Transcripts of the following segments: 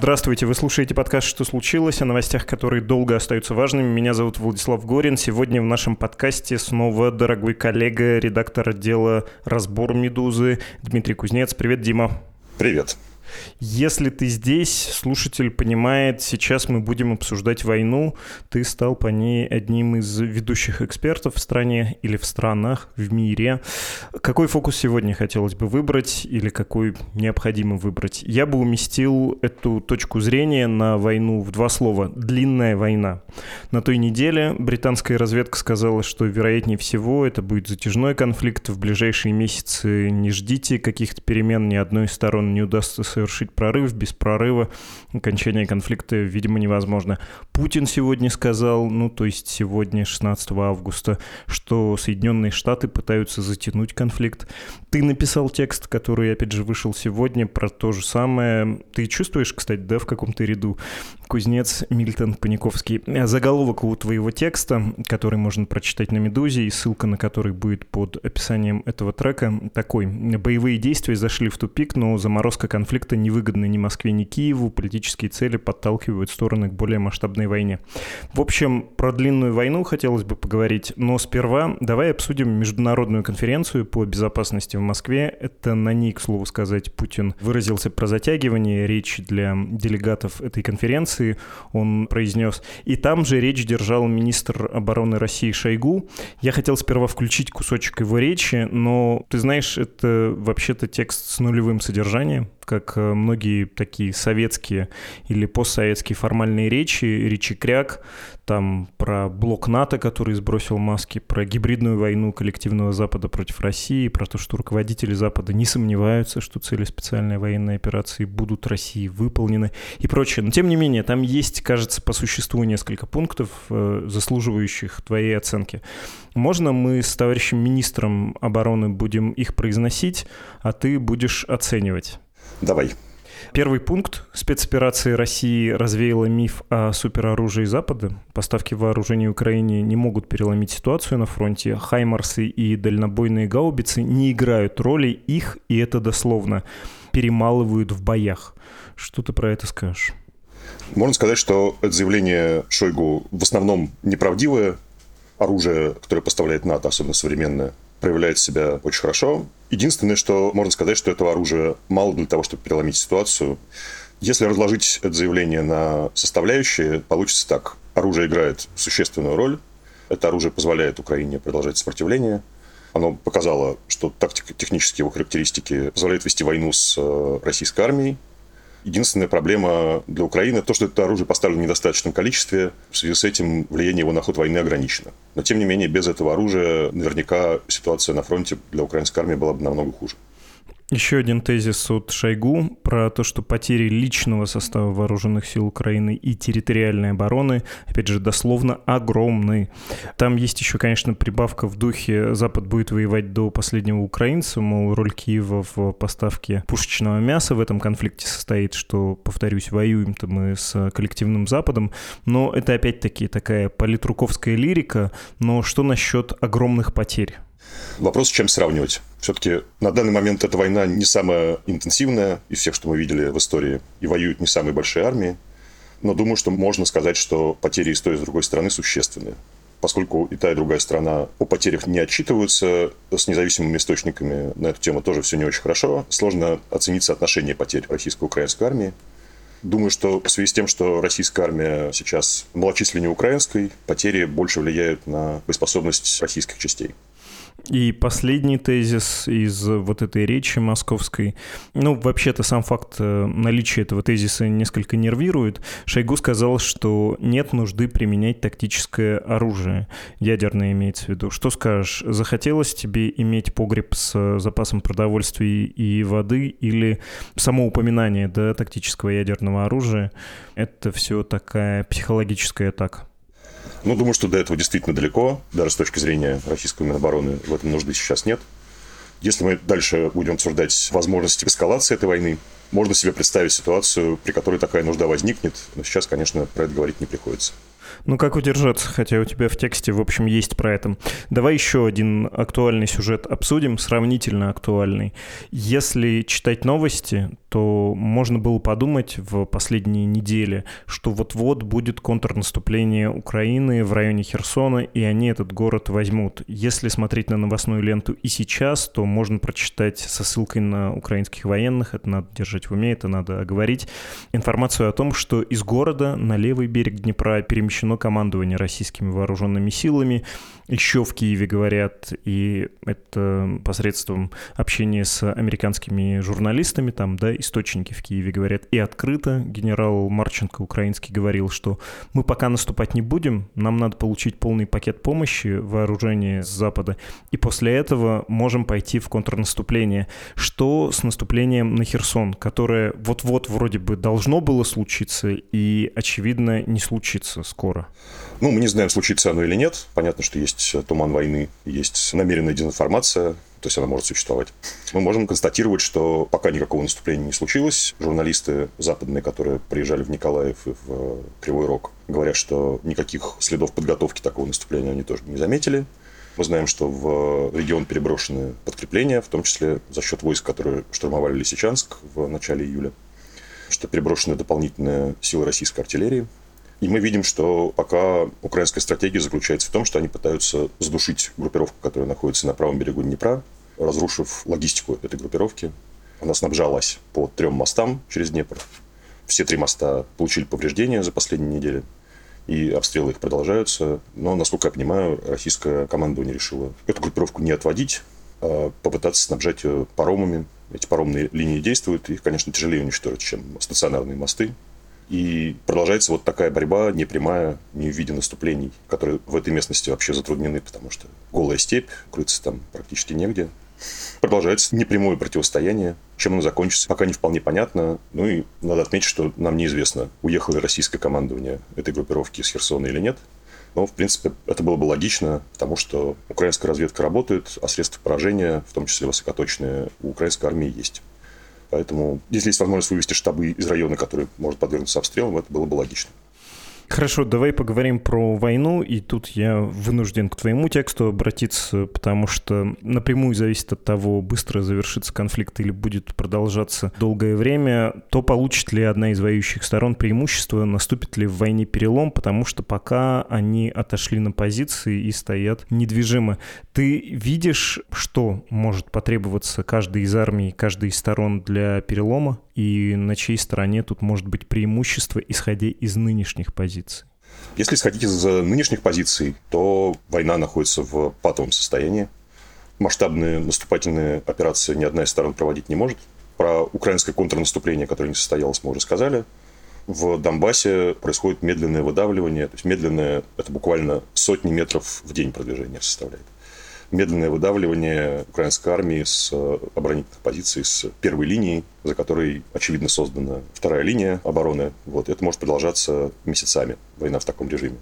Здравствуйте, вы слушаете подкаст «Что случилось?» о новостях, которые долго остаются важными. Меня зовут Владислав Горин. Сегодня в нашем подкасте снова дорогой коллега, редактор отдела «Разбор Медузы» Дмитрий Кузнец. Привет, Дима. Привет. Если ты здесь, слушатель понимает, сейчас мы будем обсуждать войну, ты стал по ней одним из ведущих экспертов в стране или в странах, в мире. Какой фокус сегодня хотелось бы выбрать или какой необходимо выбрать? Я бы уместил эту точку зрения на войну в два слова. Длинная война. На той неделе британская разведка сказала, что вероятнее всего это будет затяжной конфликт. В ближайшие месяцы не ждите каких-то перемен, ни одной из сторон не удастся совершить прорыв. Без прорыва окончание конфликта, видимо, невозможно. Путин сегодня сказал, ну, то есть сегодня, 16 августа, что Соединенные Штаты пытаются затянуть конфликт. Ты написал текст, который, опять же, вышел сегодня про то же самое. Ты чувствуешь, кстати, да, в каком-то ряду Кузнец, Мильтон, Паниковский. Заголовок у твоего текста, который можно прочитать на «Медузе», и ссылка на который будет под описанием этого трека, такой. Боевые действия зашли в тупик, но заморозка конфликта невыгодна ни Москве, ни Киеву. Политические цели подталкивают стороны к более масштабной войне. В общем, про длинную войну хотелось бы поговорить, но сперва давай обсудим международную конференцию по безопасности в Москве. Это на ней, к слову сказать, Путин выразился про затягивание. Речь для делегатов этой конференции он произнес. И там же речь держал министр обороны России Шойгу. Я хотел сперва включить кусочек его речи, но ты знаешь, это вообще-то текст с нулевым содержанием как многие такие советские или постсоветские формальные речи, речи кряк, там про блок НАТО, который сбросил маски, про гибридную войну коллективного Запада против России, про то, что руководители Запада не сомневаются, что цели специальной военной операции будут России выполнены и прочее. Но тем не менее, там есть, кажется, по существу несколько пунктов, э, заслуживающих твоей оценки. Можно мы с товарищем министром обороны будем их произносить, а ты будешь оценивать? Давай. Первый пункт. Спецоперации России развеяла миф о супероружии Запада. Поставки вооружений Украине не могут переломить ситуацию на фронте. Хаймарсы и дальнобойные гаубицы не играют роли, их, и это дословно, перемалывают в боях. Что ты про это скажешь? Можно сказать, что это заявление Шойгу в основном неправдивое. Оружие, которое поставляет НАТО, особенно современное, проявляет себя очень хорошо. Единственное, что можно сказать, что этого оружия мало для того, чтобы переломить ситуацию. Если разложить это заявление на составляющие, получится так. Оружие играет существенную роль. Это оружие позволяет Украине продолжать сопротивление. Оно показало, что тактико-технические его характеристики позволяют вести войну с э, российской армией, Единственная проблема для Украины то, что это оружие поставлено в недостаточном количестве. В связи с этим влияние его на ход войны ограничено. Но, тем не менее, без этого оружия наверняка ситуация на фронте для украинской армии была бы намного хуже. Еще один тезис от Шойгу про то, что потери личного состава вооруженных сил Украины и территориальной обороны, опять же, дословно огромны. Там есть еще, конечно, прибавка в духе «Запад будет воевать до последнего украинца», мол, роль Киева в поставке пушечного мяса в этом конфликте состоит, что, повторюсь, воюем-то мы с коллективным Западом, но это опять-таки такая политруковская лирика, но что насчет огромных потерь? Вопрос, чем сравнивать. Все-таки на данный момент эта война не самая интенсивная из всех, что мы видели в истории, и воюют не самые большие армии. Но думаю, что можно сказать, что потери и с той, и с другой стороны существенные. Поскольку и та, и другая сторона о потерях не отчитываются, с независимыми источниками на эту тему тоже все не очень хорошо, сложно оценить соотношение потерь российско-украинской армии. Думаю, что в связи с тем, что российская армия сейчас малочисленнее украинской, потери больше влияют на боеспособность российских частей. И последний тезис из вот этой речи московской. Ну, вообще-то сам факт э, наличия этого тезиса несколько нервирует. Шойгу сказал, что нет нужды применять тактическое оружие. Ядерное имеется в виду. Что скажешь, захотелось тебе иметь погреб с запасом продовольствия и воды или само упоминание да, тактического ядерного оружия — это все такая психологическая атака? Ну, думаю, что до этого действительно далеко. Даже с точки зрения российской Минобороны в этом нужды сейчас нет. Если мы дальше будем обсуждать возможности эскалации этой войны, можно себе представить ситуацию, при которой такая нужда возникнет, но сейчас, конечно, про это говорить не приходится. Ну как удержаться, хотя у тебя в тексте, в общем, есть про это. Давай еще один актуальный сюжет обсудим, сравнительно актуальный. Если читать новости, то можно было подумать в последние недели, что вот-вот будет контрнаступление Украины в районе Херсона, и они этот город возьмут. Если смотреть на новостную ленту и сейчас, то можно прочитать со ссылкой на украинских военных, это надо держать в уме, это надо оговорить, информацию о том, что из города на левый берег Днепра перемещено командование российскими вооруженными силами, еще в Киеве говорят, и это посредством общения с американскими журналистами, там, да, источники в Киеве говорят, и открыто генерал Марченко украинский говорил, что мы пока наступать не будем, нам надо получить полный пакет помощи, вооружения с Запада, и после этого можем пойти в контрнаступление. Что с наступлением на Херсон, которое вот-вот вроде бы должно было случиться и, очевидно, не случится скоро? Ну, мы не знаем, случится оно или нет. Понятно, что есть туман войны, есть намеренная дезинформация, то есть она может существовать. Мы можем констатировать, что пока никакого наступления не случилось. Журналисты западные, которые приезжали в Николаев и в Кривой Рог, говорят, что никаких следов подготовки такого наступления они тоже не заметили. Мы знаем, что в регион переброшены подкрепления, в том числе за счет войск, которые штурмовали Лисичанск в начале июля, что переброшены дополнительные силы российской артиллерии. И мы видим, что пока украинская стратегия заключается в том, что они пытаются задушить группировку, которая находится на правом берегу Днепра, разрушив логистику этой группировки. Она снабжалась по трем мостам через Днепр. Все три моста получили повреждения за последние недели, и обстрелы их продолжаются. Но, насколько я понимаю, российское командование решило эту группировку не отводить, а попытаться снабжать ее паромами. Эти паромные линии действуют, их, конечно, тяжелее уничтожить, чем стационарные мосты. И продолжается вот такая борьба непрямая, не в виде наступлений, которые в этой местности вообще затруднены, потому что голая степь, крыться там практически негде. Продолжается непрямое противостояние. Чем оно закончится, пока не вполне понятно. Ну и надо отметить, что нам неизвестно, уехало ли российское командование этой группировки с Херсона или нет. Но, в принципе, это было бы логично, потому что украинская разведка работает, а средства поражения, в том числе высокоточные, у украинской армии есть. Поэтому, если есть возможность вывести штабы из района, который может подвергнуться обстрелам, это было бы логично. Хорошо, давай поговорим про войну, и тут я вынужден к твоему тексту обратиться, потому что напрямую зависит от того, быстро завершится конфликт или будет продолжаться долгое время, то получит ли одна из воюющих сторон преимущество, наступит ли в войне перелом, потому что пока они отошли на позиции и стоят недвижимо. Ты видишь, что может потребоваться каждой из армий, каждой из сторон для перелома? И на чьей стороне тут может быть преимущество, исходя из нынешних позиций? Если исходить из нынешних позиций, то война находится в патовом состоянии. Масштабные наступательные операции ни одна из сторон проводить не может. Про украинское контрнаступление, которое не состоялось, мы уже сказали. В Донбассе происходит медленное выдавливание. То есть медленное – это буквально сотни метров в день продвижения составляет медленное выдавливание украинской армии с э, оборонительных позиций, с первой линии, за которой, очевидно, создана вторая линия обороны. Вот. Это может продолжаться месяцами, война в таком режиме.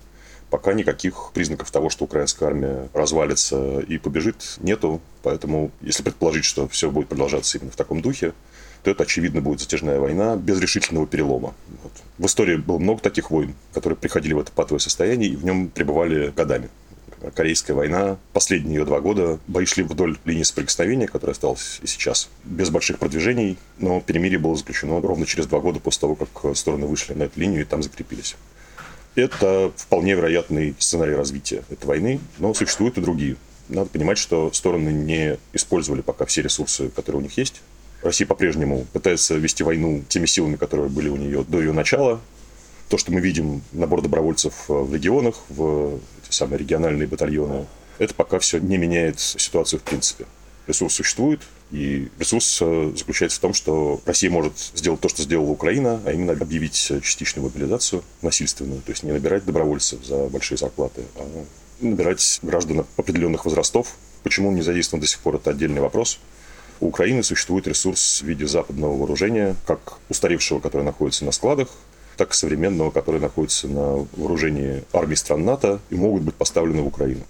Пока никаких признаков того, что украинская армия развалится и побежит, нету. Поэтому, если предположить, что все будет продолжаться именно в таком духе, то это, очевидно, будет затяжная война без решительного перелома. Вот. В истории было много таких войн, которые приходили в это патовое состояние и в нем пребывали годами. Корейская война, последние ее два года, бои шли вдоль линии соприкосновения, которая осталась и сейчас, без больших продвижений, но перемирие было заключено ровно через два года после того, как стороны вышли на эту линию и там закрепились. Это вполне вероятный сценарий развития этой войны, но существуют и другие. Надо понимать, что стороны не использовали пока все ресурсы, которые у них есть. Россия по-прежнему пытается вести войну теми силами, которые были у нее до ее начала, то, что мы видим набор добровольцев э, в регионах, в самые региональные батальоны, это пока все не меняет ситуацию в принципе. Ресурс существует, и ресурс э, заключается в том, что Россия может сделать то, что сделала Украина, а именно объявить частичную мобилизацию насильственную, то есть не набирать добровольцев за большие зарплаты, а набирать граждан определенных возрастов. Почему он не задействован до сих пор, это отдельный вопрос. У Украины существует ресурс в виде западного вооружения, как устаревшего, которое находится на складах, так современного, который находится на вооружении армии стран НАТО и могут быть поставлены в Украину.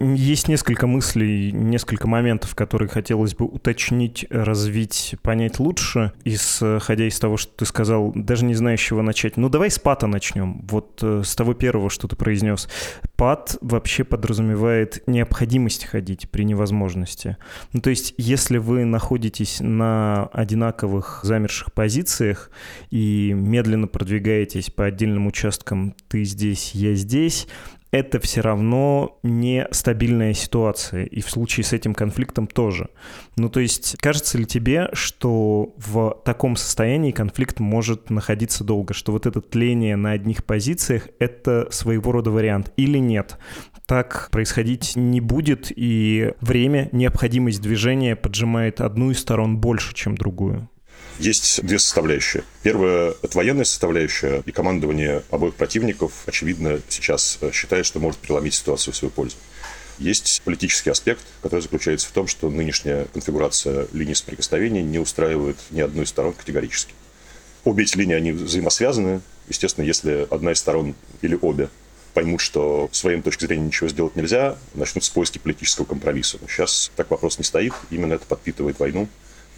Есть несколько мыслей, несколько моментов, которые хотелось бы уточнить, развить, понять лучше, исходя из того, что ты сказал, даже не знаю, с чего начать. Ну, давай с пата начнем. Вот э, с того первого, что ты произнес. Пат вообще подразумевает необходимость ходить при невозможности. Ну, то есть, если вы находитесь на одинаковых замерших позициях и медленно продвигаетесь по отдельным участкам, ты здесь, я здесь, это все равно не стабильная ситуация, и в случае с этим конфликтом тоже. Ну, то есть, кажется ли тебе, что в таком состоянии конфликт может находиться долго, что вот это тление на одних позициях — это своего рода вариант, или нет? Так происходить не будет, и время, необходимость движения поджимает одну из сторон больше, чем другую. Есть две составляющие. Первая – это военная составляющая, и командование обоих противников, очевидно, сейчас э, считает, что может переломить ситуацию в свою пользу. Есть политический аспект, который заключается в том, что нынешняя конфигурация линий соприкосновения не устраивает ни одну из сторон категорически. Обе эти линии, они взаимосвязаны. Естественно, если одна из сторон или обе поймут, что с своей точки зрения ничего сделать нельзя, начнутся поиски политического компромисса. Но сейчас так вопрос не стоит. Именно это подпитывает войну.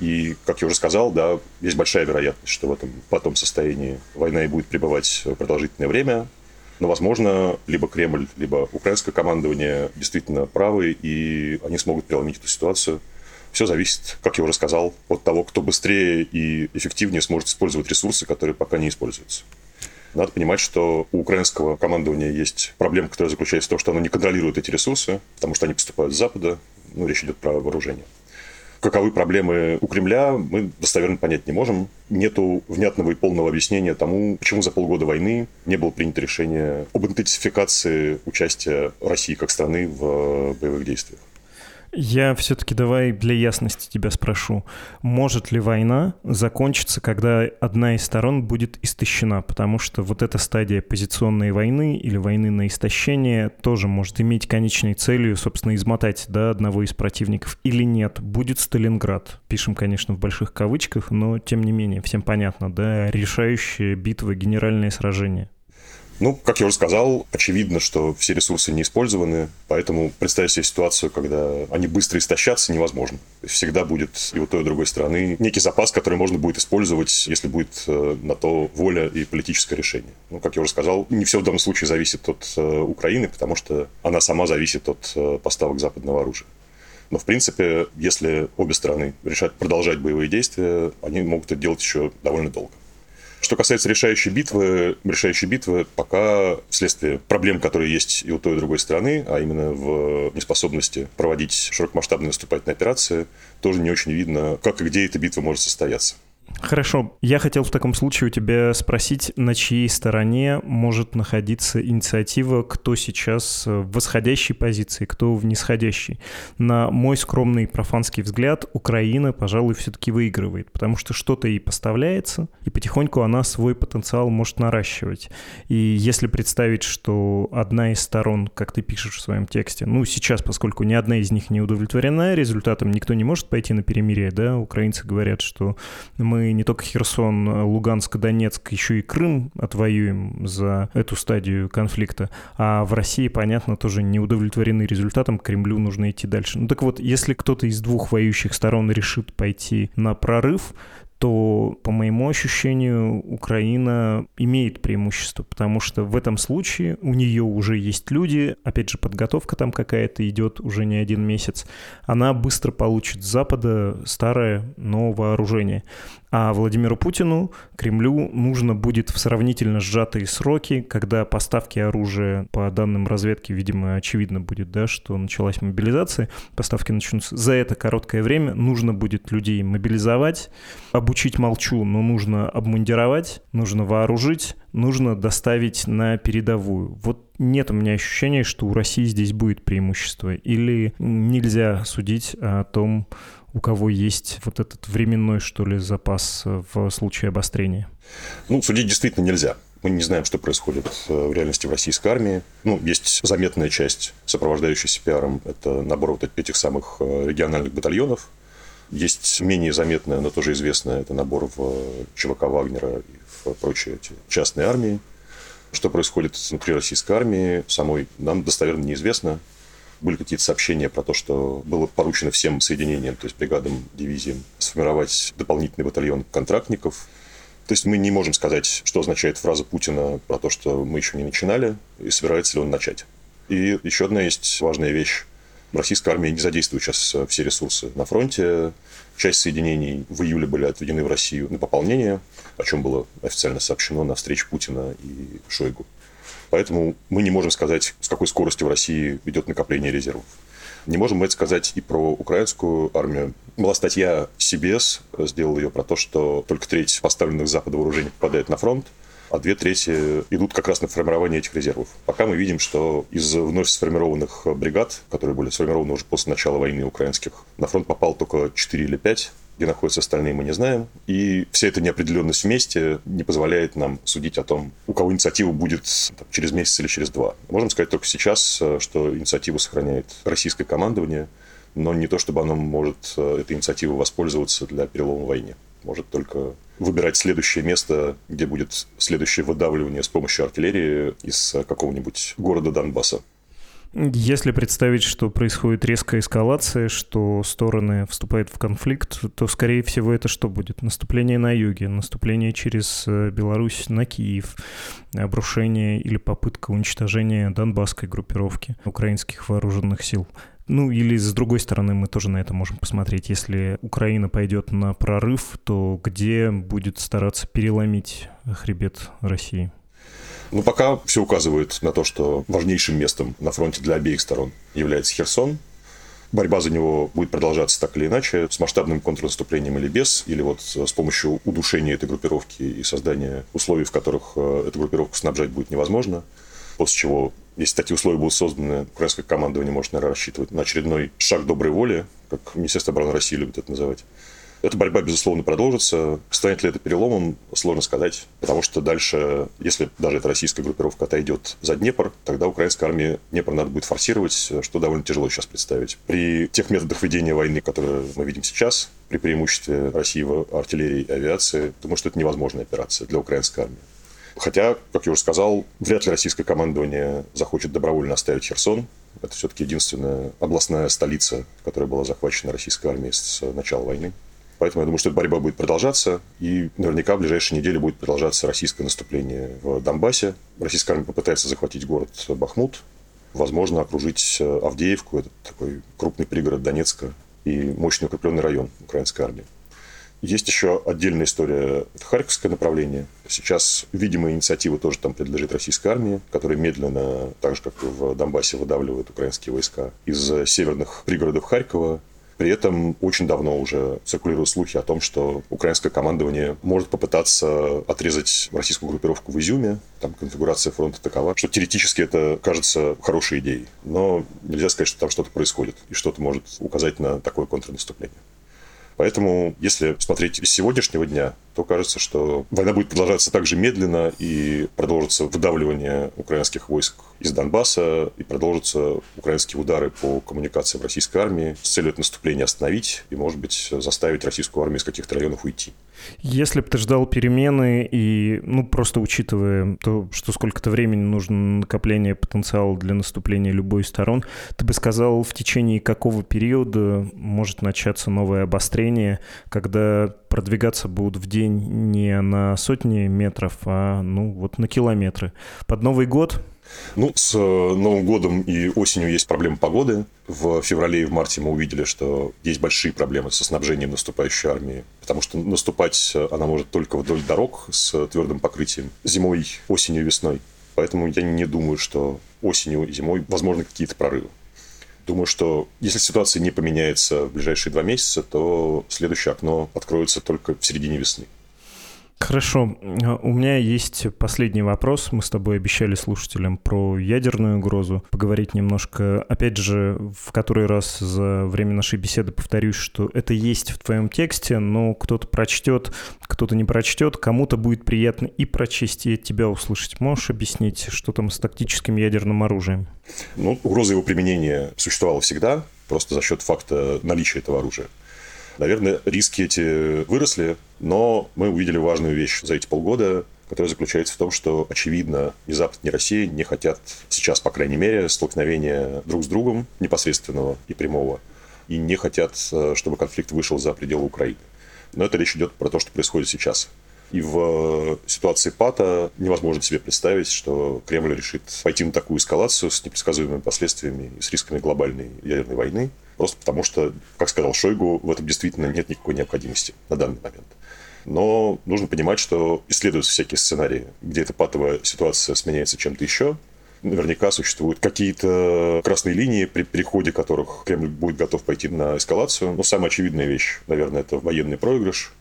И, как я уже сказал, да, есть большая вероятность, что в этом потом состоянии война и будет пребывать продолжительное время. Но, возможно, либо Кремль, либо украинское командование действительно правы, и они смогут преломить эту ситуацию. Все зависит, как я уже сказал, от того, кто быстрее и эффективнее сможет использовать ресурсы, которые пока не используются. Надо понимать, что у украинского командования есть проблема, которая заключается в том, что оно не контролирует эти ресурсы, потому что они поступают с Запада. Ну, речь идет про вооружение. Каковы проблемы у Кремля, мы достоверно понять не можем. Нету внятного и полного объяснения тому, почему за полгода войны не было принято решение об интенсификации участия России как страны в боевых действиях. Я все-таки давай для ясности тебя спрошу. Может ли война закончиться, когда одна из сторон будет истощена? Потому что вот эта стадия позиционной войны или войны на истощение тоже может иметь конечной целью, собственно, измотать да, одного из противников. Или нет? Будет Сталинград. Пишем, конечно, в больших кавычках, но тем не менее, всем понятно, да, решающая битва, генеральное сражение. Ну, как я уже сказал, очевидно, что все ресурсы не использованы, поэтому представить себе ситуацию, когда они быстро истощатся, невозможно. Всегда будет и у той, и у другой стороны некий запас, который можно будет использовать, если будет э, на то воля и политическое решение. Ну, как я уже сказал, не все в данном случае зависит от э, Украины, потому что она сама зависит от э, поставок западного оружия. Но, в принципе, если обе стороны решат продолжать боевые действия, они могут это делать еще довольно долго. Что касается решающей битвы, решающей битвы пока вследствие проблем, которые есть и у той, и у другой стороны, а именно в неспособности проводить широкомасштабные наступательные операции, тоже не очень видно, как и где эта битва может состояться. Хорошо. Я хотел в таком случае у тебя спросить, на чьей стороне может находиться инициатива, кто сейчас в восходящей позиции, кто в нисходящей. На мой скромный профанский взгляд, Украина, пожалуй, все-таки выигрывает, потому что что-то ей поставляется, и потихоньку она свой потенциал может наращивать. И если представить, что одна из сторон, как ты пишешь в своем тексте, ну, сейчас, поскольку ни одна из них не удовлетворена результатом, никто не может пойти на перемирие, да, украинцы говорят, что мы не только Херсон, Луганск, Донецк, еще и Крым отвоюем за эту стадию конфликта, а в России, понятно, тоже не удовлетворены результатом, Кремлю нужно идти дальше. Ну так вот, если кто-то из двух воюющих сторон решит пойти на прорыв, то, по моему ощущению, Украина имеет преимущество, потому что в этом случае у нее уже есть люди, опять же, подготовка там какая-то идет уже не один месяц, она быстро получит с Запада старое, но вооружение. А Владимиру Путину, Кремлю, нужно будет в сравнительно сжатые сроки, когда поставки оружия, по данным разведки, видимо, очевидно будет, да, что началась мобилизация, поставки начнутся. За это короткое время нужно будет людей мобилизовать, обучить молчу, но нужно обмундировать, нужно вооружить, нужно доставить на передовую. Вот нет у меня ощущения, что у России здесь будет преимущество. Или нельзя судить о том, у кого есть вот этот временной, что ли, запас в случае обострения? Ну, судить действительно нельзя. Мы не знаем, что происходит э, в реальности в российской армии. Ну, есть заметная часть, сопровождающаяся пиаром, это набор вот этих самых э, региональных батальонов. Есть менее заметная, но тоже известная, это набор в ЧВК Вагнера и в прочие эти частные армии. Что происходит внутри российской армии, самой нам достоверно неизвестно. Были какие-то сообщения про то, что было поручено всем соединениям, то есть бригадам, дивизиям, сформировать дополнительный батальон контрактников. То есть мы не можем сказать, что означает фраза Путина про то, что мы еще не начинали, и собирается ли он начать. И еще одна есть важная вещь. Российская армия не задействует сейчас все ресурсы на фронте. Часть соединений в июле были отведены в Россию на пополнение, о чем было официально сообщено на встрече Путина и Шойгу. Поэтому мы не можем сказать, с какой скоростью в России идет накопление резервов. Не можем мы это сказать и про украинскую армию. Была статья CBS, сделал ее про то, что только треть поставленных Запада вооружений попадает на фронт, а две трети идут как раз на формирование этих резервов. Пока мы видим, что из вновь сформированных бригад, которые были сформированы уже после начала войны украинских, на фронт попал только 4 или 5 где находятся остальные, мы не знаем. И вся эта неопределенность вместе не позволяет нам судить о том, у кого инициатива будет там, через месяц или через два. Можем сказать только сейчас, э, что инициативу сохраняет российское командование, но не то, чтобы оно может э, этой инициативой воспользоваться для перелома в войне. Может только выбирать следующее место, где будет следующее выдавливание с помощью артиллерии из э, какого-нибудь города Донбасса. Если представить, что происходит резкая эскалация, что стороны вступают в конфликт, то, скорее всего, это что будет? Наступление на юге, наступление через э, Беларусь на Киев, обрушение или попытка уничтожения донбасской группировки украинских вооруженных сил. Ну или с другой стороны мы тоже на это можем посмотреть. Если Украина пойдет на прорыв, то где будет стараться переломить хребет России? Ну, пока все указывает на то, что важнейшим местом на фронте для обеих сторон является Херсон. Борьба за него будет продолжаться так или иначе, с масштабным контрнаступлением или без, или вот с помощью удушения этой группировки и создания условий, в которых э, эту группировку снабжать будет невозможно. После чего, если такие условия будут созданы, украинское командование может, наверное, рассчитывать на очередной шаг доброй воли, как Министерство обороны России любит это называть. Эта борьба, безусловно, продолжится. Станет ли это переломом, сложно сказать. Потому что дальше, если даже эта российская группировка отойдет за Днепр, тогда украинской армии Днепр надо будет форсировать, что довольно тяжело сейчас представить. При тех методах ведения войны, которые мы видим сейчас, при преимуществе России в артиллерии и авиации, думаю, что это невозможная операция для украинской армии. Хотя, как я уже сказал, вряд ли российское командование захочет добровольно оставить Херсон. Это все-таки единственная областная столица, которая была захвачена российской армией с начала войны. Поэтому я думаю, что эта борьба будет продолжаться, и наверняка в ближайшие недели будет продолжаться российское наступление в Донбассе. Российская армия попытается захватить город Бахмут, возможно, окружить э, Авдеевку, это такой крупный пригород Донецка, и мощный укрепленный район украинской армии. Есть еще отдельная история, это Харьковское направление. Сейчас, видимо, инициатива тоже там принадлежит российской армии, которая медленно, так же, как и в Донбассе, выдавливает украинские войска из северных пригородов Харькова при этом очень давно уже циркулируют слухи о том, что украинское командование может попытаться отрезать российскую группировку в Изюме. Там конфигурация фронта такова, что теоретически это кажется хорошей идеей. Но нельзя сказать, что там что-то происходит и что-то может указать на такое контрнаступление. Поэтому, если смотреть с сегодняшнего дня, то кажется, что война будет продолжаться так же медленно и продолжится выдавливание украинских войск из Донбасса и продолжатся украинские удары по коммуникации в российской армии с целью это наступление остановить и, может быть, заставить российскую армию из каких-то районов уйти. Если бы ты ждал перемены и, ну, просто учитывая то, что сколько-то времени нужно на накопление потенциала для наступления любой из сторон, ты бы сказал, в течение какого периода может начаться новое обострение, когда продвигаться будут в день не на сотни метров, а, ну, вот на километры. Под Новый год ну, с э, Новым годом и осенью есть проблемы погоды. В феврале и в марте мы увидели, что есть большие проблемы со снабжением наступающей армии, потому что наступать э, она может только вдоль дорог с твердым покрытием зимой, осенью, весной. Поэтому я не думаю, что осенью и зимой возможны какие-то прорывы. Думаю, что если ситуация не поменяется в ближайшие два месяца, то следующее окно откроется только в середине весны. Хорошо. У меня есть последний вопрос. Мы с тобой обещали слушателям про ядерную угрозу поговорить немножко. Опять же, в который раз за время нашей беседы повторюсь, что это есть в твоем тексте, но кто-то прочтет, кто-то не прочтет, кому-то будет приятно и прочесть, и тебя услышать. Можешь объяснить, что там с тактическим ядерным оружием? Ну, угроза его применения существовала всегда, просто за счет факта наличия этого оружия. Наверное, риски эти выросли, но мы увидели важную вещь за эти полгода, которая заключается в том, что, очевидно, ни Запад, ни Россия не хотят сейчас, по крайней мере, столкновения друг с другом непосредственного и прямого, и не хотят, э, чтобы конфликт вышел за пределы Украины. Но это речь идет про то, что происходит сейчас. И в ситуации ПАТа невозможно себе представить, что Кремль решит пойти на такую эскалацию с непредсказуемыми последствиями и с рисками глобальной ядерной войны, просто потому что, как сказал Шойгу, в этом действительно нет никакой необходимости на данный момент. Но нужно понимать, что исследуются всякие сценарии, где эта патовая ситуация сменяется чем-то еще, наверняка существуют какие-то красные линии, при переходе которых Кремль будет готов пойти на эскалацию. Но самая очевидная вещь, наверное, это военный проигрыш.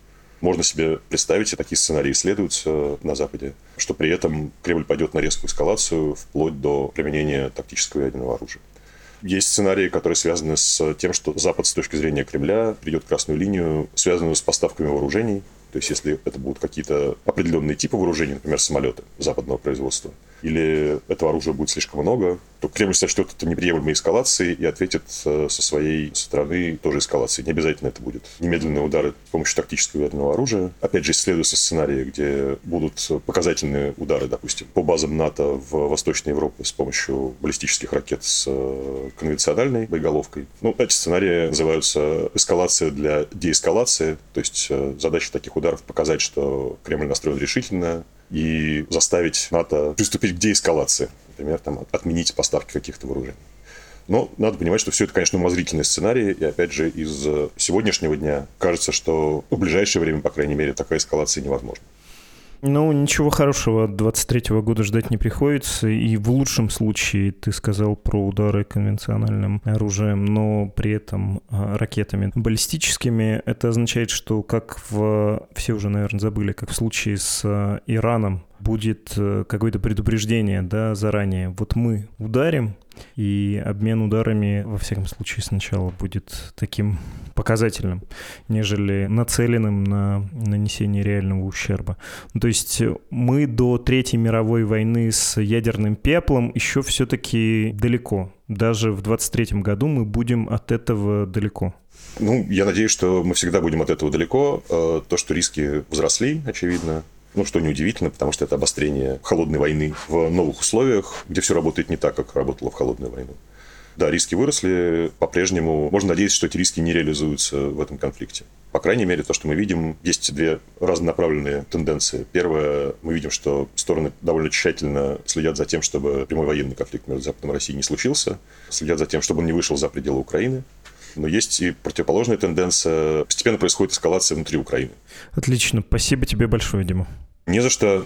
Можно себе представить, и такие сценарии исследуются на Западе, что при этом Кремль пойдет на резкую эскалацию вплоть до применения тактического ядерного оружия. Есть сценарии, которые связаны с тем, что Запад с точки зрения Кремля придет красную линию, связанную с поставками вооружений. То есть, если это будут какие-то определенные типы вооружений, например, самолеты западного производства, или этого оружия будет слишком много, то Кремль сочтет это неприемлемой эскалацией и ответит э, со своей стороны тоже эскалацией. Не обязательно это будет немедленные удары с помощью тактического ядерного оружия. Опять же, исследуются сценарии, где будут показательные удары, допустим, по базам НАТО в Восточной Европе с помощью баллистических ракет с э, конвенциональной боеголовкой. Ну, эти сценарии называются эскалация для деэскалации, то есть э, задача таких ударов показать, что Кремль настроен решительно, и заставить НАТО приступить к деэскалации, например, там, отменить поставки каких-то вооружений. Но надо понимать, что все это, конечно, умозрительные сценарии, и опять же из сегодняшнего дня кажется, что в ближайшее время, по крайней мере, такая эскалация невозможна. Ну, ничего хорошего от 23 года ждать не приходится. И в лучшем случае ты сказал про удары конвенциональным оружием, но при этом а, ракетами баллистическими. Это означает, что как в... Все уже, наверное, забыли, как в случае с а, Ираном, будет э, какое-то предупреждение, да, заранее. Вот мы ударим, и обмен ударами, во всяком случае, сначала будет таким показательным, нежели нацеленным на нанесение реального ущерба. Ну, то есть мы до Третьей мировой войны с ядерным пеплом еще все-таки далеко. Даже в 23 году мы будем от этого далеко. Ну, я надеюсь, что мы всегда будем от этого далеко. Э, то, что риски возросли, очевидно, ну, что неудивительно, потому что это обострение холодной войны в новых условиях, где все работает не так, как работало в холодную войну. Да, риски выросли, по-прежнему можно надеяться, что эти риски не реализуются в этом конфликте. По крайней мере, то, что мы видим, есть две разнонаправленные тенденции. Первое, мы видим, что стороны довольно тщательно следят за тем, чтобы прямой военный конфликт между Западом и Россией не случился, следят за тем, чтобы он не вышел за пределы Украины. Но есть и противоположная тенденция. Постепенно происходит эскалация внутри Украины. Отлично. Спасибо тебе большое, Дима. Не за что.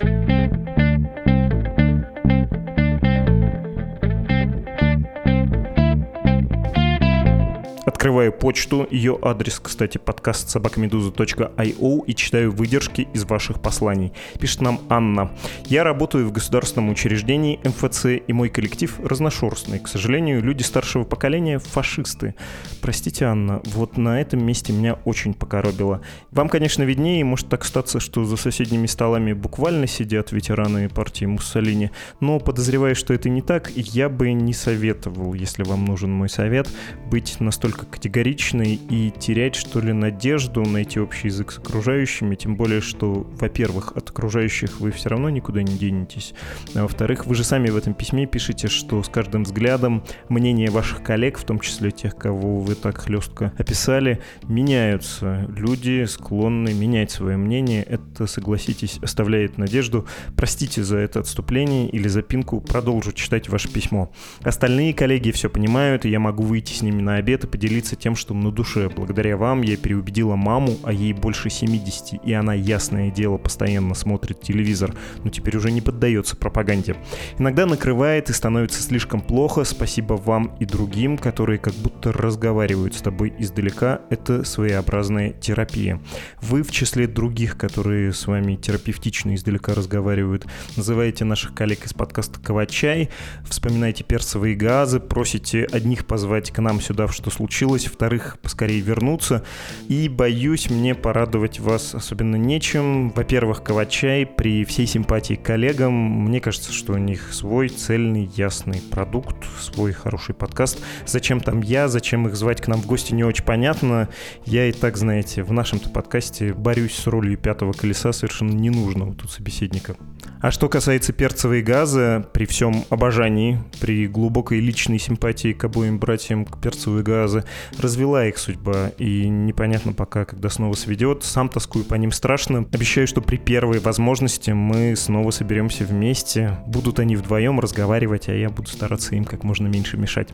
Открываю почту, ее адрес, кстати, подкаст собакамедуза.io и читаю выдержки из ваших посланий. Пишет нам Анна. Я работаю в государственном учреждении МФЦ, и мой коллектив разношерстный. К сожалению, люди старшего поколения — фашисты. Простите, Анна, вот на этом месте меня очень покоробило. Вам, конечно, виднее, может так статься, что за соседними столами буквально сидят ветераны партии Муссолини, но подозреваю, что это не так, я бы не советовал, если вам нужен мой совет, быть настолько категоричный и терять, что ли, надежду найти общий язык с окружающими, тем более, что, во-первых, от окружающих вы все равно никуда не денетесь, а во-вторых, вы же сами в этом письме пишете, что с каждым взглядом мнения ваших коллег, в том числе тех, кого вы так хлестко описали, меняются. Люди склонны менять свое мнение. Это, согласитесь, оставляет надежду. Простите за это отступление или запинку, продолжу читать ваше письмо. Остальные коллеги все понимают, и я могу выйти с ними на обед и поделиться поделиться тем, что на душе. Благодаря вам я переубедила маму, а ей больше 70, и она, ясное дело, постоянно смотрит телевизор, но теперь уже не поддается пропаганде. Иногда накрывает и становится слишком плохо, спасибо вам и другим, которые как будто разговаривают с тобой издалека, это своеобразная терапия. Вы в числе других, которые с вами терапевтично издалека разговаривают, называете наших коллег из подкаста «Кавачай», вспоминаете перцевые газы, просите одних позвать к нам сюда, что случилось, закончилась, во-вторых, поскорее вернуться. И боюсь, мне порадовать вас особенно нечем. Во-первых, Кавачай, при всей симпатии к коллегам, мне кажется, что у них свой цельный, ясный продукт, свой хороший подкаст. Зачем там я, зачем их звать к нам в гости, не очень понятно. Я и так, знаете, в нашем-то подкасте борюсь с ролью пятого колеса совершенно ненужного тут собеседника. А что касается перцевой газа, при всем обожании, при глубокой личной симпатии к обоим братьям к перцевой газы, развела их судьба, и непонятно пока, когда снова сведет. Сам тоскую по ним страшно. Обещаю, что при первой возможности мы снова соберемся вместе. Будут они вдвоем разговаривать, а я буду стараться им как можно меньше мешать.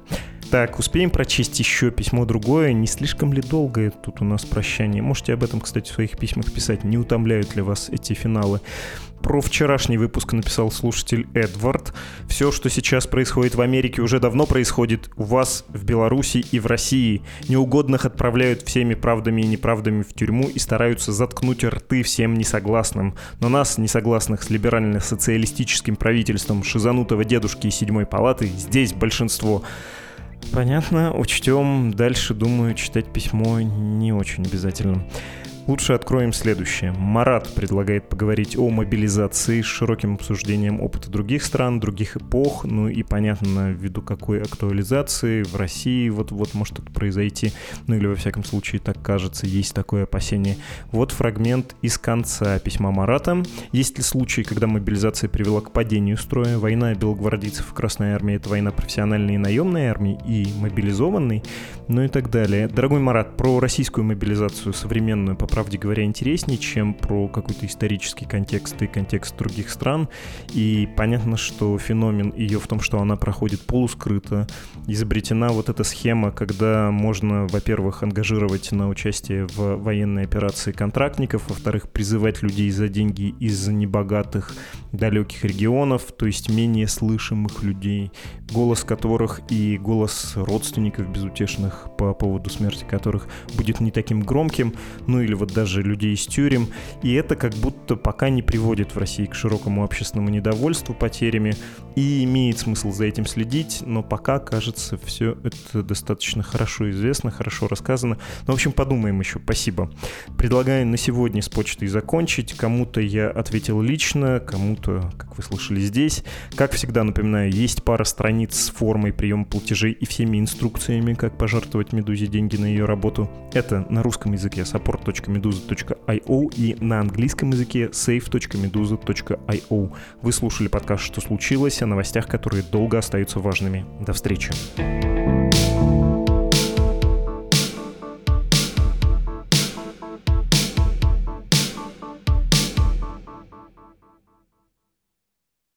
Так, успеем прочесть еще письмо другое. Не слишком ли долгое тут у нас прощание? Можете об этом, кстати, в своих письмах писать. Не утомляют ли вас эти финалы? Про вчерашний выпуск написал слушатель Эдвард. Все, что сейчас происходит в Америке, уже давно происходит у вас в Беларуси и в России. Неугодных отправляют всеми правдами и неправдами в тюрьму и стараются заткнуть рты всем несогласным. Но нас, несогласных с либерально-социалистическим правительством шизанутого дедушки из седьмой палаты, здесь большинство. Понятно, учтем. Дальше, думаю, читать письмо не очень обязательно. Лучше откроем следующее. Марат предлагает поговорить о мобилизации с широким обсуждением опыта других стран, других эпох, ну и понятно, ввиду какой актуализации в России вот-вот может это произойти, ну или во всяком случае так кажется, есть такое опасение. Вот фрагмент из конца письма Марата. Есть ли случаи, когда мобилизация привела к падению строя? Война белогвардейцев в Красной Армии — это война профессиональной и наемной армии и мобилизованной, ну и так далее. Дорогой Марат, про российскую мобилизацию современную по правде говоря, интереснее, чем про какой-то исторический контекст и контекст других стран. И понятно, что феномен ее в том, что она проходит полускрыто. Изобретена вот эта схема, когда можно, во-первых, ангажировать на участие в военной операции контрактников, во-вторых, призывать людей за деньги из небогатых далеких регионов, то есть менее слышимых людей, голос которых и голос родственников безутешных по поводу смерти которых будет не таким громким, ну или вот даже людей из тюрем, и это как будто пока не приводит в России к широкому общественному недовольству потерями, и имеет смысл за этим следить, но пока, кажется, все это достаточно хорошо известно, хорошо рассказано. Ну, в общем, подумаем еще. Спасибо. Предлагаю на сегодня с почтой закончить. Кому-то я ответил лично, кому-то, как вы слышали здесь. Как всегда, напоминаю, есть пара страниц с формой приема платежей и всеми инструкциями, как пожертвовать Медузе деньги на ее работу. Это на русском языке support.meduza.io и на английском языке save.meduza.io. Вы слушали подкаст «Что случилось?» о новостях, которые долго остаются важными. До встречи.